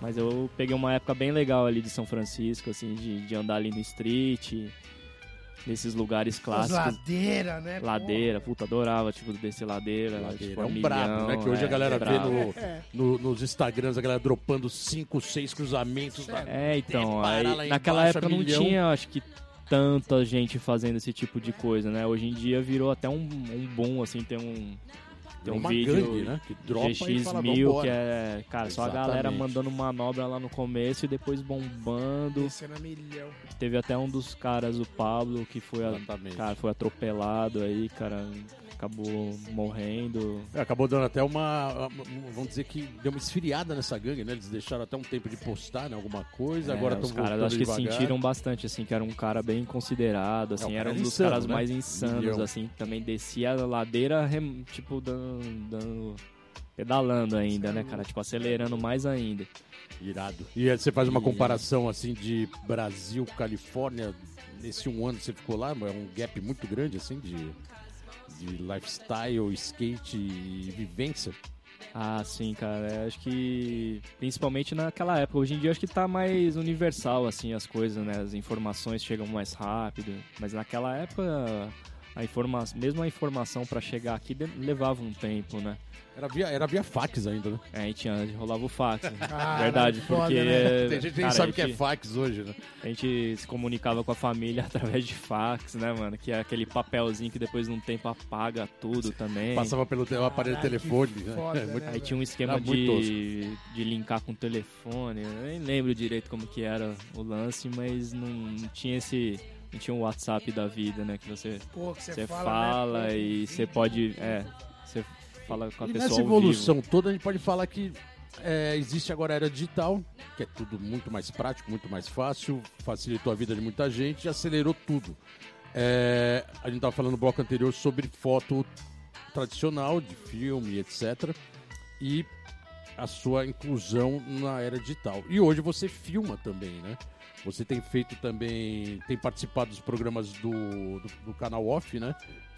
Mas eu peguei uma época bem legal ali de São Francisco, assim, de, de andar ali no street, nesses lugares As clássicos. ladeira, né? Ladeira, puta, adorava, tipo, descer ladeira. Ladeira. tipo, é um brabo, né? Que hoje é, a galera vê brabo. no, É. no- nos Instagrams, a galera dropando 5, 6 cruzamentos. Sério? na- É, então, aí, lá naquela embaixo, época não milhão. tinha, acho que, tanta gente fazendo esse tipo de coisa, né? Hoje em dia virou até um, um boom, assim, tem um, tem um vídeo gangue, né? Que dropa e fala, GX1000, vambora. que é, cara, só a galera Exatamente. mandando manobra lá no começo e depois bombando. Descendo a milhão. Teve até um dos caras, o Pablo, que foi, a- Exatamente. cara, foi atropelado aí, cara, acabou morrendo. É, acabou dando até uma, Vamos dizer que deu uma esfriada nessa gangue, né? Eles deixaram até um tempo de postar né, alguma coisa, É, agora os estão caras acho que devagar. sentiram bastante, assim, que era um cara bem considerado, assim, cara era um era dos insano, caras né? mais insanos, Milhão. assim, também descia a ladeira, tipo, dando, dando- pedalando ainda, né, cara? Tipo, acelerando mais ainda. Irado. E aí você faz uma comparação assim de Brasil, Califórnia, nesse um ano que você ficou lá, é um gap muito grande assim de, de lifestyle, skate e vivência. Ah, sim, cara. é, acho que principalmente naquela época. Hoje em dia acho que tá mais universal, assim, as coisas, né? As informações chegam mais rápido. Mas naquela época, a informa... mesmo a informação pra chegar aqui de- levava um tempo, né? Era via, era via fax ainda, né? É, a gente tinha, rolava o fax. né? Cara, Verdade, foda, porque. né? Tem gente que nem sabe o que é fax hoje, né? A gente se comunicava com a família através de fax, né, mano? Que é aquele papelzinho que depois de um tempo apaga tudo também. Passava pelo te- aparelho Caralho, telefone. né? foda, É muito- né? Aí tinha um esquema Era de, de linkar com o telefone. Eu nem lembro direito como que era o lance, mas não, não tinha esse. Não tinha um WhatsApp da vida, né? Que você, Pô, que você, você fala, fala, né? E você pode. É, você fala com a E pessoa. nessa ao vivo. evolução toda, a gente pode falar que é, existe agora a era digital, que é tudo muito mais prático, muito mais fácil, facilitou a vida de muita gente e acelerou tudo. É, a gente estava falando no bloco anterior sobre foto tradicional, de filme, etc. E a sua inclusão na era digital. E hoje você filma também, né? Você tem feito também, tem participado dos programas do, do, do canal Off, né?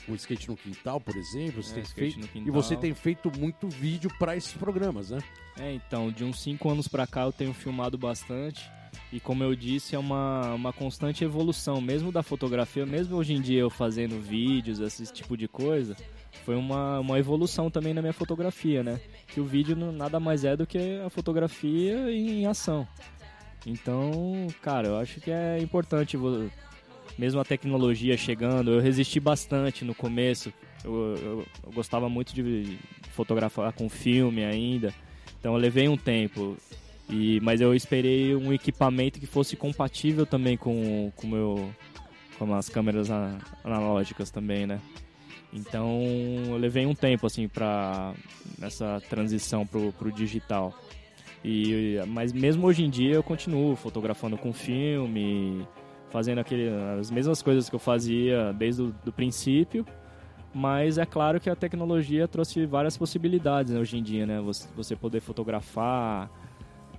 O Skate no Quintal, por exemplo. Você É, tem feito, e você tem feito muito vídeo para esses programas, né? É, então, de uns 5 anos pra cá eu tenho filmado bastante. E como eu disse, é uma, uma constante evolução, mesmo da fotografia, mesmo hoje em dia eu fazendo vídeos, esse tipo de coisa, foi uma, uma evolução também na minha fotografia, né? Que o vídeo nada mais é do que a fotografia em ação. Então, cara, eu acho que é importante, mesmo a tecnologia chegando, eu resisti bastante no começo. Eu, eu- eu gostava muito de fotografar com filme ainda, então eu levei um tempo. E, mas eu esperei um equipamento que fosse compatível também com com meu com as câmeras analógicas também, né? Então eu levei um tempo assim para nessa transição pro, pro digital. E mas mesmo hoje em dia eu continuo fotografando com filme, fazendo aquele, as mesmas coisas que eu fazia desde o princípio. Mas é claro que a tecnologia trouxe várias possibilidades né, hoje em dia, né? Você, você poder fotografar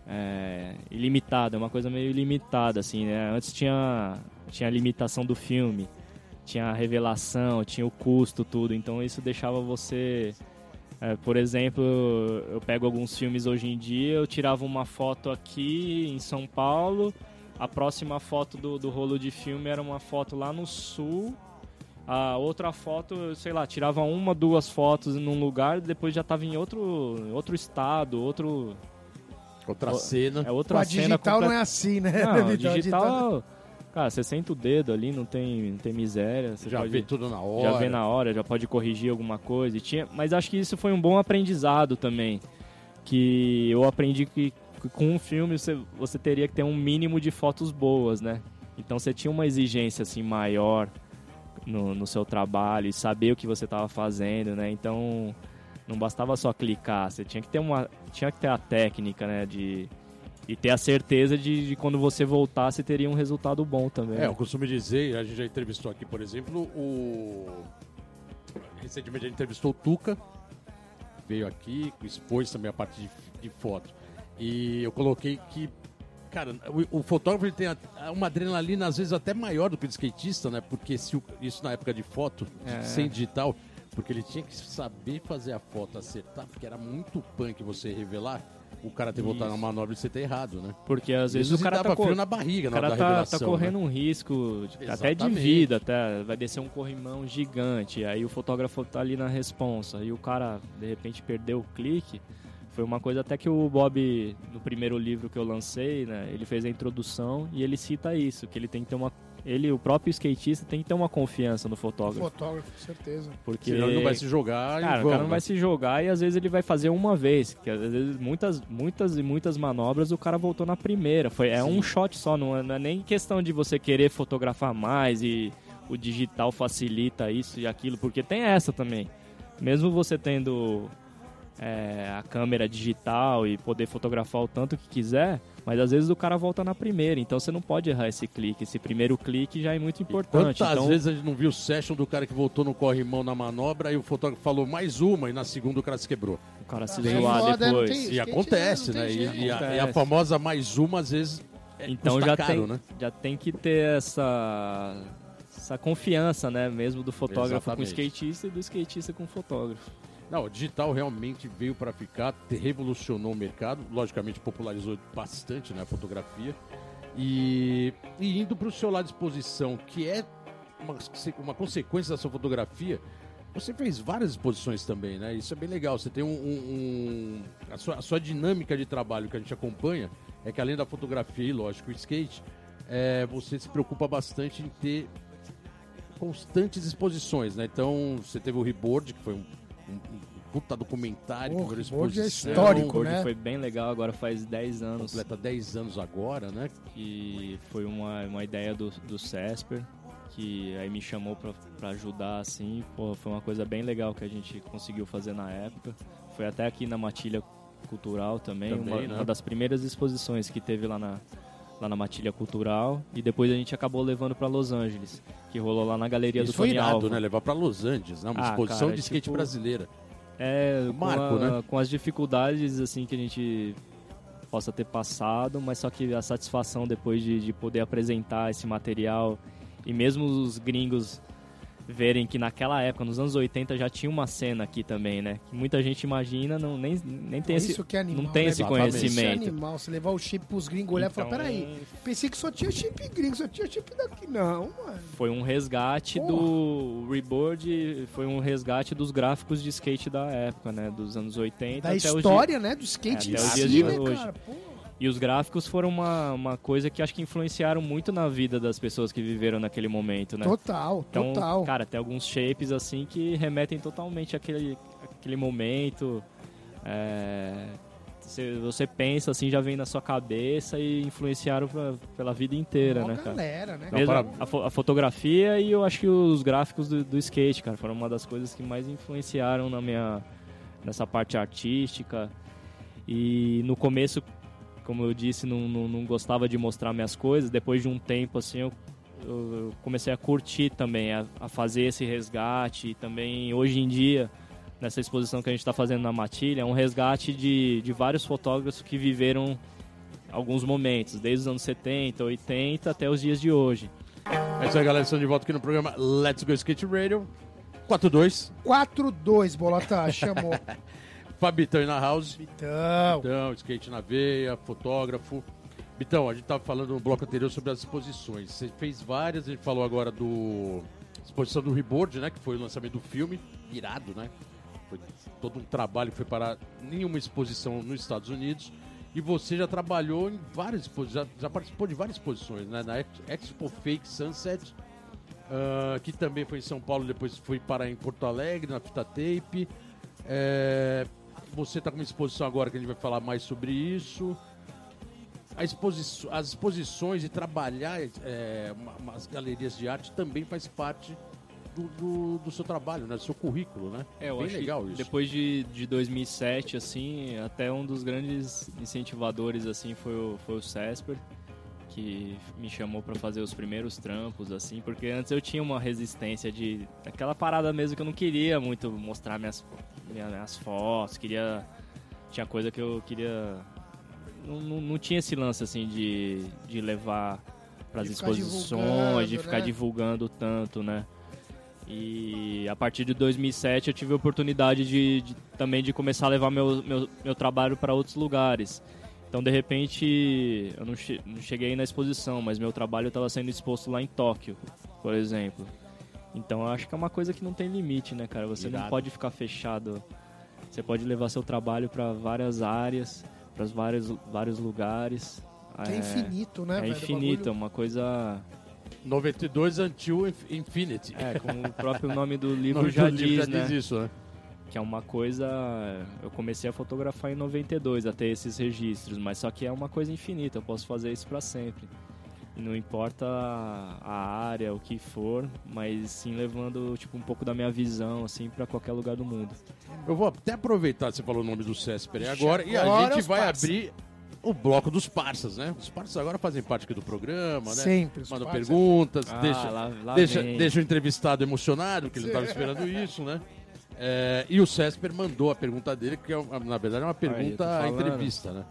é, ilimitado, é uma coisa meio ilimitada, assim, né? Antes tinha, tinha a limitação do filme, tinha a revelação, tinha o custo, tudo. Então isso deixava você... é, por exemplo, eu pego alguns filmes hoje em dia, eu tirava uma foto aqui em São Paulo, a próxima foto do, do rolo de filme era uma foto lá no sul, a outra foto, sei lá, tirava uma, duas fotos num lugar, depois já estava em outro, outro estado, outro, Outra cena. é Com outra a cena digital não é assim, né? Não, Vitor? digital, cara, você senta o dedo ali, não tem, não tem miséria, você já pode, vê tudo na hora. já vê na hora, já pode corrigir alguma coisa. E tinha, mas acho que isso foi um bom aprendizado também, que eu aprendi que, que com um filme você, você teria que ter um mínimo de fotos boas, né? Então você tinha uma exigência assim maior no, no seu trabalho e saber o que você estava fazendo, né? Então não bastava só clicar, você tinha que ter uma, tinha que ter a técnica, né? De e ter a certeza de, de quando você voltar você teria um resultado bom também. É, eu costumo dizer, a gente já entrevistou aqui, por exemplo, o. Recentemente a gente entrevistou o Tuca, veio aqui, expôs também a parte de, de foto. E eu coloquei que, cara, o, o fotógrafo ele tem uma adrenalina às vezes até maior do que o skatista, né? Porque se o- isso na época de foto, É. sem digital, porque ele tinha que saber fazer a foto acertar, porque era muito punk você revelar. O cara ter voltado na manobra e você ter errado, né? Porque às vezes Isso o cara tá, frio na barriga o na hora cara tá, tá né? correndo um risco de- até de vida, até vai descer um corrimão gigante, aí o fotógrafo tá ali na responsa e o cara de repente perdeu o clique. Foi uma coisa até que o Bob, no primeiro livro que eu lancei, né, ele fez a introdução e ele cita isso, que ele tem que ter uma ele, o próprio skatista, tem que ter uma confiança no fotógrafo, Fotógrafo, com certeza. porque Senão ele não vai se jogar e Cara, o cara não né? vai se jogar e às vezes ele vai fazer uma vez. Que às vezes muitas, muitas e muitas manobras o cara voltou na primeira. Foi, é um shot só, não é, não é nem questão de você querer fotografar mais e o digital facilita isso e aquilo, porque tem essa também. Mesmo você tendo é, a câmera digital e poder fotografar o tanto que quiser, Mas às vezes o cara volta na primeira, então você não pode errar esse clique. Esse primeiro clique já é muito importante. Quantas então, vezes a gente não viu o session do cara que voltou no corrimão na manobra e o fotógrafo falou mais uma e na segunda o cara se quebrou? o cara se zoar não depois. tem- E Skate, acontece, né? né? E, e a, e a famosa mais uma, às vezes, é, Então já caro, tem, né? já tem que ter essa, essa confiança, né? Mesmo do fotógrafo com o Exatamente. skatista e do skatista com o fotógrafo. Não, o digital realmente veio para ficar, revolucionou o mercado, logicamente popularizou bastante né, a fotografia. E, e indo para o seu lado de exposição, que é uma, uma consequência da sua fotografia, você fez várias exposições também, né? Isso é bem legal. Você tem um. um- um- a, sua, a sua dinâmica de trabalho que a gente acompanha é que além da fotografia e, lógico, o skate, é, você se preocupa bastante em ter constantes exposições, né? Então, você teve o Reboard, que foi um puta documentário, que virou Reboard é exposição. histórico, o né? foi bem legal, agora faz 10 anos. Completa 10 anos agora, né? que foi uma, uma ideia do, do Cesper, que aí me chamou pra, pra ajudar, assim, pô, foi uma coisa bem legal que a gente conseguiu fazer na época. Foi até aqui na Matilha Cultural também, Também, uma, né? uma das primeiras exposições que teve lá na, lá na Matilha Cultural, e depois a gente acabou levando pra Los Angeles, que rolou lá na Galeria Isso do foi Tony irado, Alva. né? Levar pra Los Angeles, né? Uma Ah, exposição cara, de skate tipo, brasileira. É, com, marco, a- né? com as dificuldades assim que a gente possa ter passado, mas só que a satisfação depois de, de poder apresentar esse material e mesmo os gringos verem que naquela época, nos anos 80, já tinha uma cena aqui também, né? Que muita gente imagina, não, nem, nem tem esse, Isso que é animal, não tem né, esse Beto? Exatamente. Isso é conhecimento. animal. Você levar o chip pros gringos olhar e falar, Então, peraí, pensei que só tinha chip gringo, só tinha chip daqui. Não, mano. Foi um resgate Porra. do Reboard, foi um resgate dos gráficos de skate da época, né? Dos anos 80 Da até história, né, do skate É, em até os si, né, hoje. cara? Pô. E os gráficos foram uma, uma coisa que acho que influenciaram muito na vida das pessoas que viveram naquele momento, né? Total, Então, total. cara, tem alguns shapes assim que remetem totalmente àquele, àquele momento. É, você, você pensa assim, já vem na sua cabeça e influenciaram pra- pela vida inteira, Mó né, cara? galera, né? Não, Mesmo para- a, fo- a fotografia e eu acho que os gráficos do, do skate, cara, foram uma das coisas que mais influenciaram na minha nessa parte artística. E no começo, como eu disse, não, não, não gostava de mostrar minhas coisas. Depois de um tempo, assim, eu, eu- comecei a curtir também, a, a fazer esse resgate. E também, hoje em dia, nessa exposição que a gente está fazendo na Matilha, é um resgate de, de vários fotógrafos que viveram alguns momentos, desde os anos 70, 80 até os dias de hoje. É isso aí, galera. Estamos de volta aqui no programa Let's Go Skate Radio. 4-2. 4-2, Bolota, chamou. Fabitão aí na house. Então, Bitão, skate na veia, fotógrafo. Bitão, a gente tava falando no bloco anterior sobre as exposições. Você fez várias, a gente falou agora do exposição do Reboard, né? Que foi o lançamento do filme. Irado, né? Foi todo um trabalho que foi para nenhuma exposição nos Estados Unidos. E você já trabalhou em várias exposições, já, já participou de várias exposições, né? Na Ex- Expo Fake Sunset, ah, que também foi em São Paulo, depois foi parar em Porto Alegre, na Fita Tape. É, você está com uma exposição agora que a gente vai falar mais sobre isso. Exposi- as exposições e trabalhar é, umas galerias de arte também faz parte do, do- do seu trabalho, né? Do seu currículo, né? É, eu Bem acho legal isso. depois de, de 2007, assim, até um dos grandes incentivadores, assim, foi o, foi o Cesper, que me chamou para fazer os primeiros trampos, assim, porque antes eu tinha uma resistência de... aquela parada mesmo que eu não queria muito mostrar minhas, minha- minhas fotos, queria... tinha coisa que eu queria... Não, não, não tinha esse lance, assim, de, de levar para as exposições, de ficar né? divulgando tanto, né? E a partir de 2007 eu tive a oportunidade de, de- também de começar a levar meu, meu, meu trabalho para outros lugares. Então, de repente, eu não cheguei na exposição, mas meu trabalho estava sendo exposto lá em Tóquio, por exemplo. Então, eu acho que é uma coisa que não tem limite, né, cara? Você não Irado. pode ficar fechado. Você pode levar seu trabalho para várias áreas, para vários, vários lugares. que é infinito, né, É velho? infinito, é uma coisa 92 Until Inf- Infinity. É, como o próprio nome do livro nome já do livro diz, já né? diz isso, né? Que é uma coisa. Eu comecei a fotografar em 92 a ter esses registros, mas só que é uma coisa infinita, eu posso fazer isso para sempre. Não importa a área, o que for, mas sim levando tipo um pouco da minha visão assim para qualquer lugar do mundo. Eu vou até aproveitar que você falou o nome do Césper aí agora, e a agora gente vai parça. abrir o bloco dos parças, né? Os parças agora fazem parte aqui do programa, né? Sempre. Mandam perguntas, Ah, deixa, lá- lá deixa, deixa o entrevistado emocionado, que ele estava esperando isso, né? É, e o Césper mandou a pergunta dele, que é, na verdade é uma pergunta falando. entrevista, né?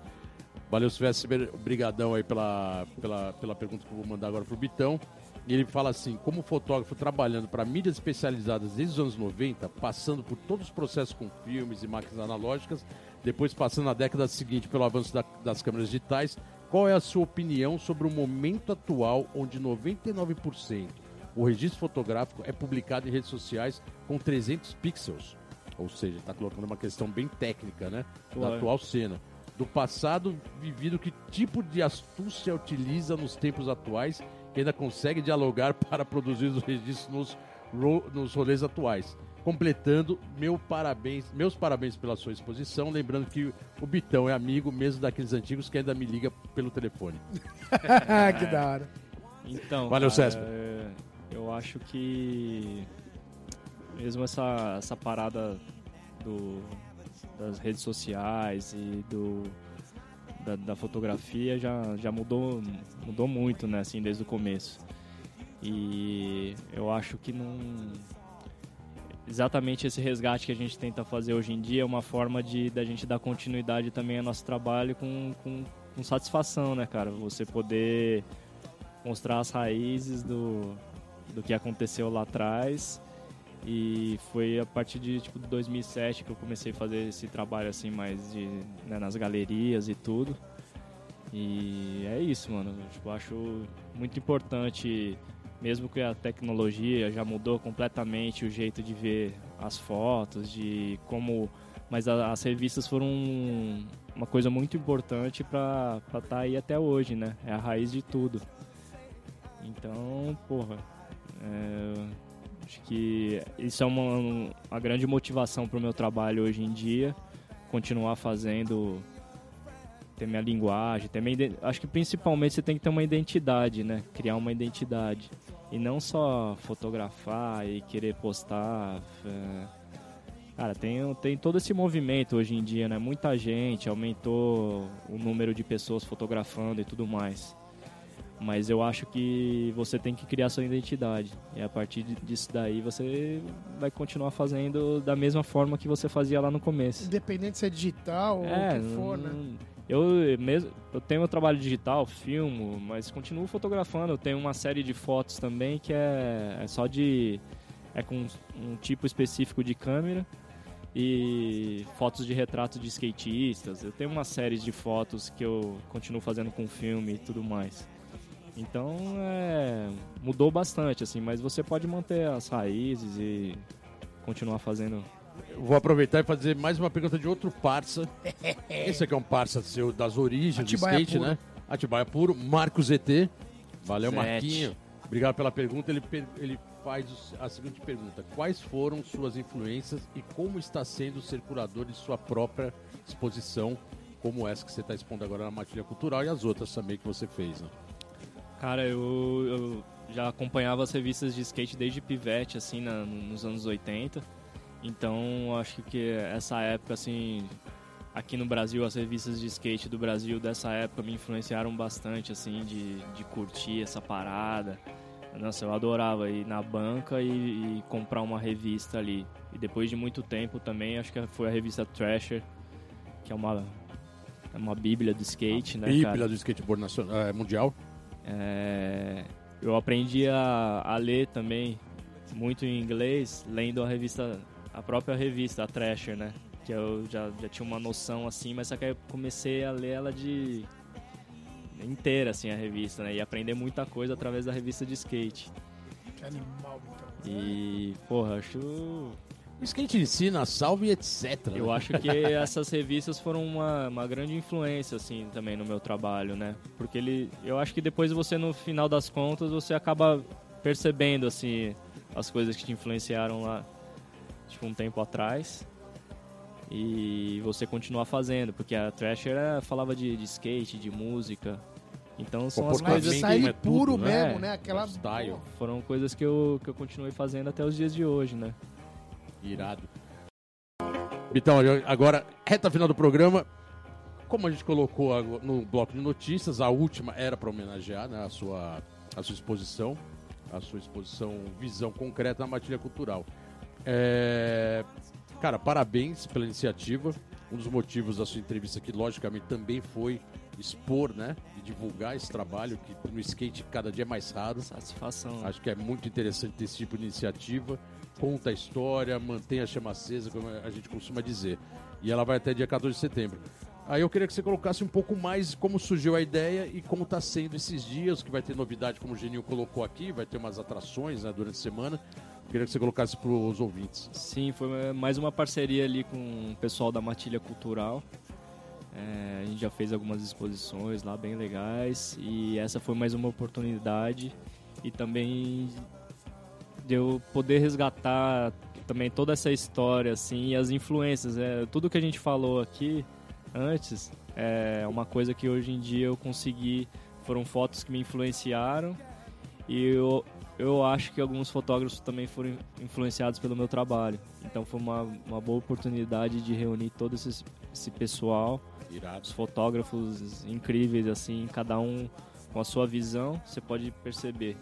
Valeu, Césper, obrigadão aí pela, pela, pela pergunta que eu vou mandar agora pro Bitão. E ele fala assim, como fotógrafo trabalhando para mídias especializadas desde os anos 90, passando por todos os processos com filmes e máquinas analógicas, depois passando na década seguinte pelo avanço da- das câmeras digitais, qual é a sua opinião sobre o momento atual onde 99% o registro fotográfico é publicado em redes sociais com 300 pixels? Ou seja, está colocando uma questão bem técnica, né? Da atual cena. Do passado vivido, que tipo de astúcia utiliza nos tempos atuais que ainda consegue dialogar para produzir os registros nos, ro- nos rolês atuais? Completando, meu parabéns, meus parabéns pela sua exposição. Lembrando que o Bitão é amigo mesmo daqueles antigos que ainda me liga pelo telefone. que da hora. Então, Valeu, cara, César. é, eu acho que mesmo essa, essa parada do, das redes sociais e do, da, da fotografia já, já mudou, mudou muito, né, assim, desde o começo. E eu acho que não... Exatamente esse resgate que a gente tenta fazer hoje em dia é uma forma de da gente dar continuidade também ao nosso trabalho com, com, com satisfação, né, cara? Você poder mostrar as raízes do, do que aconteceu lá atrás. E foi a partir de tipo 2007 que eu comecei a fazer esse trabalho assim mais de né, nas galerias e tudo. E é isso, mano. Eu, tipo, acho muito importante, mesmo que a tecnologia já mudou completamente o jeito de ver as fotos, de como. Mas a- as revistas foram uma coisa muito importante para estar aí até hoje, né? É a raiz de tudo. Então, porra, é, acho que isso é uma, uma grande motivação para o meu trabalho hoje em dia, continuar fazendo, ter minha linguagem, ter minha, acho que principalmente você tem que ter uma identidade, né? Criar uma identidade e não só fotografar e querer postar. é, Cara, tem, tem todo esse movimento hoje em dia, né? Muita gente, aumentou o número de pessoas fotografando e tudo mais. Mas eu acho que você tem que criar sua identidade. E a partir disso daí você vai continuar fazendo da mesma forma que você fazia lá no começo. Independente se é digital ou o que for, né? não- Eu mesmo, eu tenho meu trabalho digital, filmo, mas continuo fotografando. Eu tenho uma série de fotos também que é, é só de é com um tipo específico de câmera e fotos de retratos de skatistas. Eu tenho uma série de fotos que eu continuo fazendo com filme e tudo mais. Então, é, mudou bastante assim, mas você pode manter as raízes e continuar fazendo Eu Vou aproveitar e fazer mais uma pergunta de outro parça. Esse aqui é um parça seu das origens Atibaia do skate, puro. né? Atibaia puro. Marcos ET. Valeu, Sete. Marquinho. Obrigado pela pergunta. Ele, ele faz a seguinte pergunta: Quais foram suas influências e como está sendo ser curador de sua própria exposição, como essa que você está expondo agora na Matilha Cultural e as outras também que você fez, né? Cara, eu, eu já acompanhava as revistas de skate desde pivete, assim, na- nos anos 80. Então, acho que essa época, assim, aqui no Brasil, as revistas de skate do Brasil dessa época me influenciaram bastante, assim, de, de curtir essa parada. Nossa, eu adorava ir na banca e, e comprar uma revista ali. E depois de muito tempo também, acho que foi a revista Thrasher, que é uma, é uma bíblia do skate, né, cara? Bíblia do skateboard nacional, é, mundial. É, eu aprendi a, a ler também muito em inglês, lendo a revista, a própria revista, a Thrasher, né? Que eu já, já tinha uma noção assim, mas só que aí eu comecei a ler ela de inteira, assim, a revista, né? E aprender muita coisa através da revista de skate. Que animal, então. E, porra, acho O skate ensina, salve e etc. Eu né? acho que essas revistas foram uma, uma grande influência, assim, também no meu trabalho, né? Porque ele, eu acho que depois você, no final das contas, você acaba percebendo, assim, as coisas que te influenciaram lá, tipo, um tempo atrás. E você continuar fazendo, porque a Thrasher eh, falava de, de skate, de música. Então são as coisas... Lifestyle é tudo, puro né? mesmo, né? Aquela. Lifestyle. Foram coisas que eu, que eu continuei fazendo até os dias de hoje, né? Irado. Então, agora, reta final do programa. como a gente colocou no bloco de notícias, a última era para homenagear né, a, sua, a sua exposição, a sua exposição Visão Concreta na Matilha Cultural. É... Cara, parabéns pela iniciativa. Um dos motivos da sua entrevista aqui, logicamente, também foi expor, né? E divulgar esse trabalho que no skate cada dia é mais raro. Satisfação. Acho que é muito interessante ter esse tipo de iniciativa. Conta a história, mantém a chama acesa, como a gente costuma dizer. E ela vai até dia 14 de setembro. Aí eu queria que você colocasse um pouco mais como surgiu a ideia e como está sendo esses dias, que vai ter novidade, como o Geninho colocou aqui, vai ter umas atrações né, durante a semana. Queria que você colocasse para os ouvintes. Sim, foi mais uma parceria ali com o pessoal da Matilha Cultural. É, a gente já fez algumas exposições lá bem legais e essa foi mais uma oportunidade e também de eu poder resgatar também toda essa história assim e as influências. É, tudo que a gente falou aqui antes é uma coisa que hoje em dia eu consegui. Foram fotos que me influenciaram e eu, eu acho que alguns fotógrafos também foram influenciados pelo meu trabalho. Então foi uma, uma boa oportunidade de reunir todo esse, esse pessoal Irado. Os fotógrafos incríveis, assim, cada um com a sua visão, você pode perceber.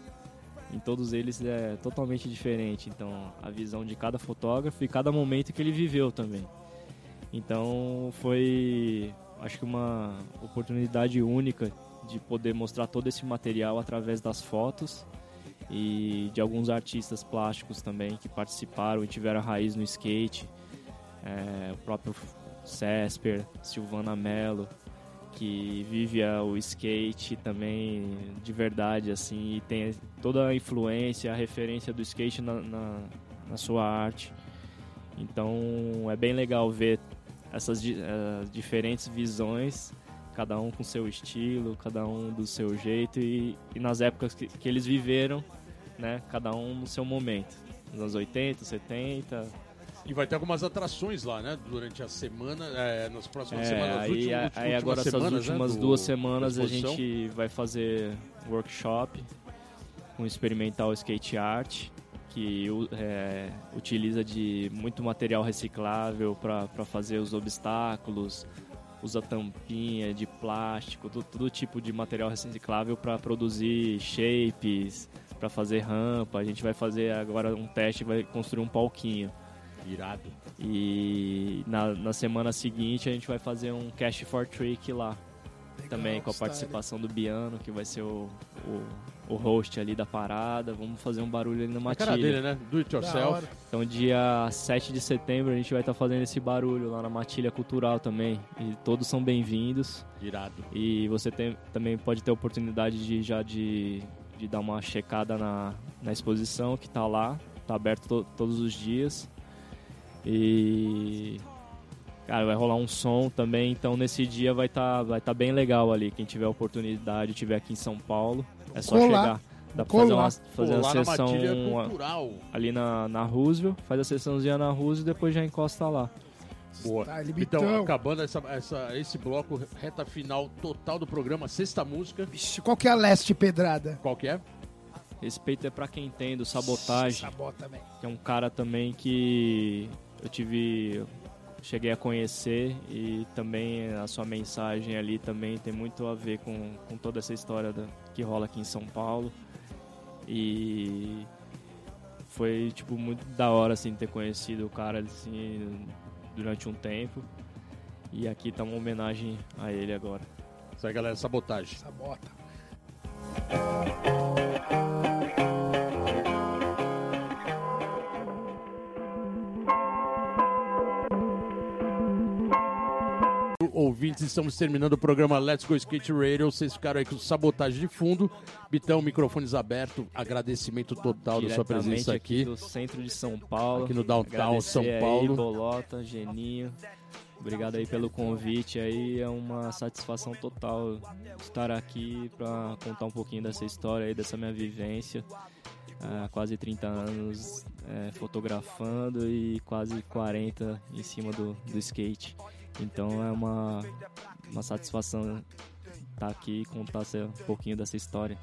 Em todos eles é totalmente diferente. Então, a visão de cada fotógrafo e cada momento que ele viveu também. Então, foi, acho que uma oportunidade única de poder mostrar todo esse material através das fotos e de alguns artistas plásticos também que participaram e tiveram raiz no skate. É, o próprio Cesper, Silvana Mello, que vive o skate também de verdade, assim, e tem toda a influência, a referência do skate na, na, na sua arte. Então é bem legal ver essas uh, diferentes visões, cada um com seu estilo, cada um do seu jeito, e, e nas épocas que, que eles viveram, né, cada um no seu momento. Nos anos 80, 70, e vai ter algumas atrações lá, né? Durante a semana, é, nas próximas é, semanas. Aí, últimas, aí agora essas semanas, últimas né, duas semanas a gente vai fazer workshop com experimental skate art que é, utiliza de muito material reciclável para fazer os obstáculos, usa tampinha de plástico, todo, todo tipo de material reciclável para produzir shapes, para fazer rampa. A gente vai fazer agora um teste, vai construir um palquinho. Irado. E na, na semana seguinte a gente vai fazer um Cash for Trick lá. Legal, também com a participação do Biano, que vai ser o, o, o, host ali da parada. Vamos fazer um barulho ali no Matilha. cara dele, né? Do it yourself. Então dia 7 de setembro a gente vai estar tá fazendo esse barulho lá na Matilha Cultural também. E todos são bem-vindos. Irado. E você tem, também pode ter a oportunidade de já de, de dar uma checada na, na exposição que está lá. Está aberto to, todos os dias. E cara, vai rolar um som também, então nesse dia vai estar tá, vai tá bem legal ali. Quem tiver oportunidade, tiver aqui em São Paulo, é só Colar. chegar. Dá pra fazer uma, fazer Colar uma sessão cultural. ali na, na Roosevelt, faz a sessãozinha na Roosevelt e depois já encosta lá. Boa. Tá, então, acabando essa, essa, esse bloco, reta final total do programa, sexta música. Vixe, qual que é a leste pedrada? Qual que é? Respeito é para quem tem, do Sabotagem. Sabota, velho. Que é um cara também que eu tive cheguei a conhecer e também a sua mensagem ali também tem muito a ver com, com toda essa história da, que rola aqui em São Paulo e foi tipo muito da hora assim ter conhecido o cara assim durante um tempo e aqui tá uma homenagem a ele agora. Isso aí galera, sabotagem. Sabota. Ouvintes, estamos terminando o programa Let's Go Skate Radio. Vocês ficaram aí com sabotagem de fundo. Bitão, microfones abertos. Agradecimento total da sua presença aqui. aqui. do centro de São Paulo. Aqui no Downtown São Paulo. Aí, Bolota, Geninho. Obrigado aí pelo convite aí, é uma satisfação total estar aqui para contar um pouquinho dessa história aí, dessa minha vivência. Há quase 30 anos é, fotografando e quase 40 em cima do, do skate. Então é uma, uma satisfação estar aqui e contar um pouquinho dessa história.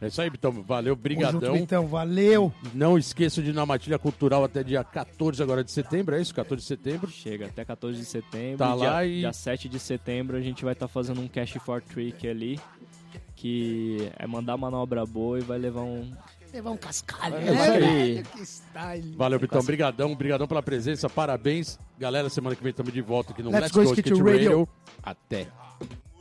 É isso aí, Bitão. Valeu, brigadão. Junto, Bitão. Valeu. Não esqueça de ir na Matilha Cultural até dia 14 agora de setembro, é isso? 14 de setembro. Chega até 14 de setembro. Tá dia, lá e- Dia 7 de setembro a gente vai estar fazendo um cash for trick ali. Que é mandar manobra boa e vai levar um. Levar um cascalho. É né, isso aí. velho? Que style. Valeu, Bitão. Brigadão, brigadão pela presença. Parabéns. Galera, semana que vem estamos de volta aqui no Let's Let's, Go Go, Skate Radio. Radio. Até.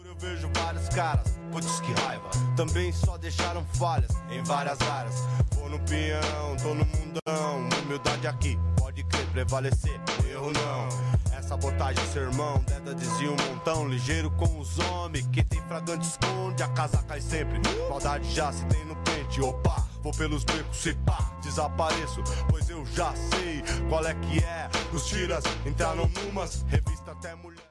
Eu vejo vários caras, putz que raiva. Também só deixaram falhas em várias áreas. Vou no pinhão, tô no mundão. Humildade aqui, pode crer, prevalecer. Erro não. Essa botagem, sermão, Deda dizia um montão. Ligeiro com os homens, quem tem fragante esconde, a casa cai sempre. Maldade já se tem no pente, opa. Vou pelos becos, se pá, desapareço. Pois eu já sei qual é que é. Os tiras entraram numas, revista até mulher.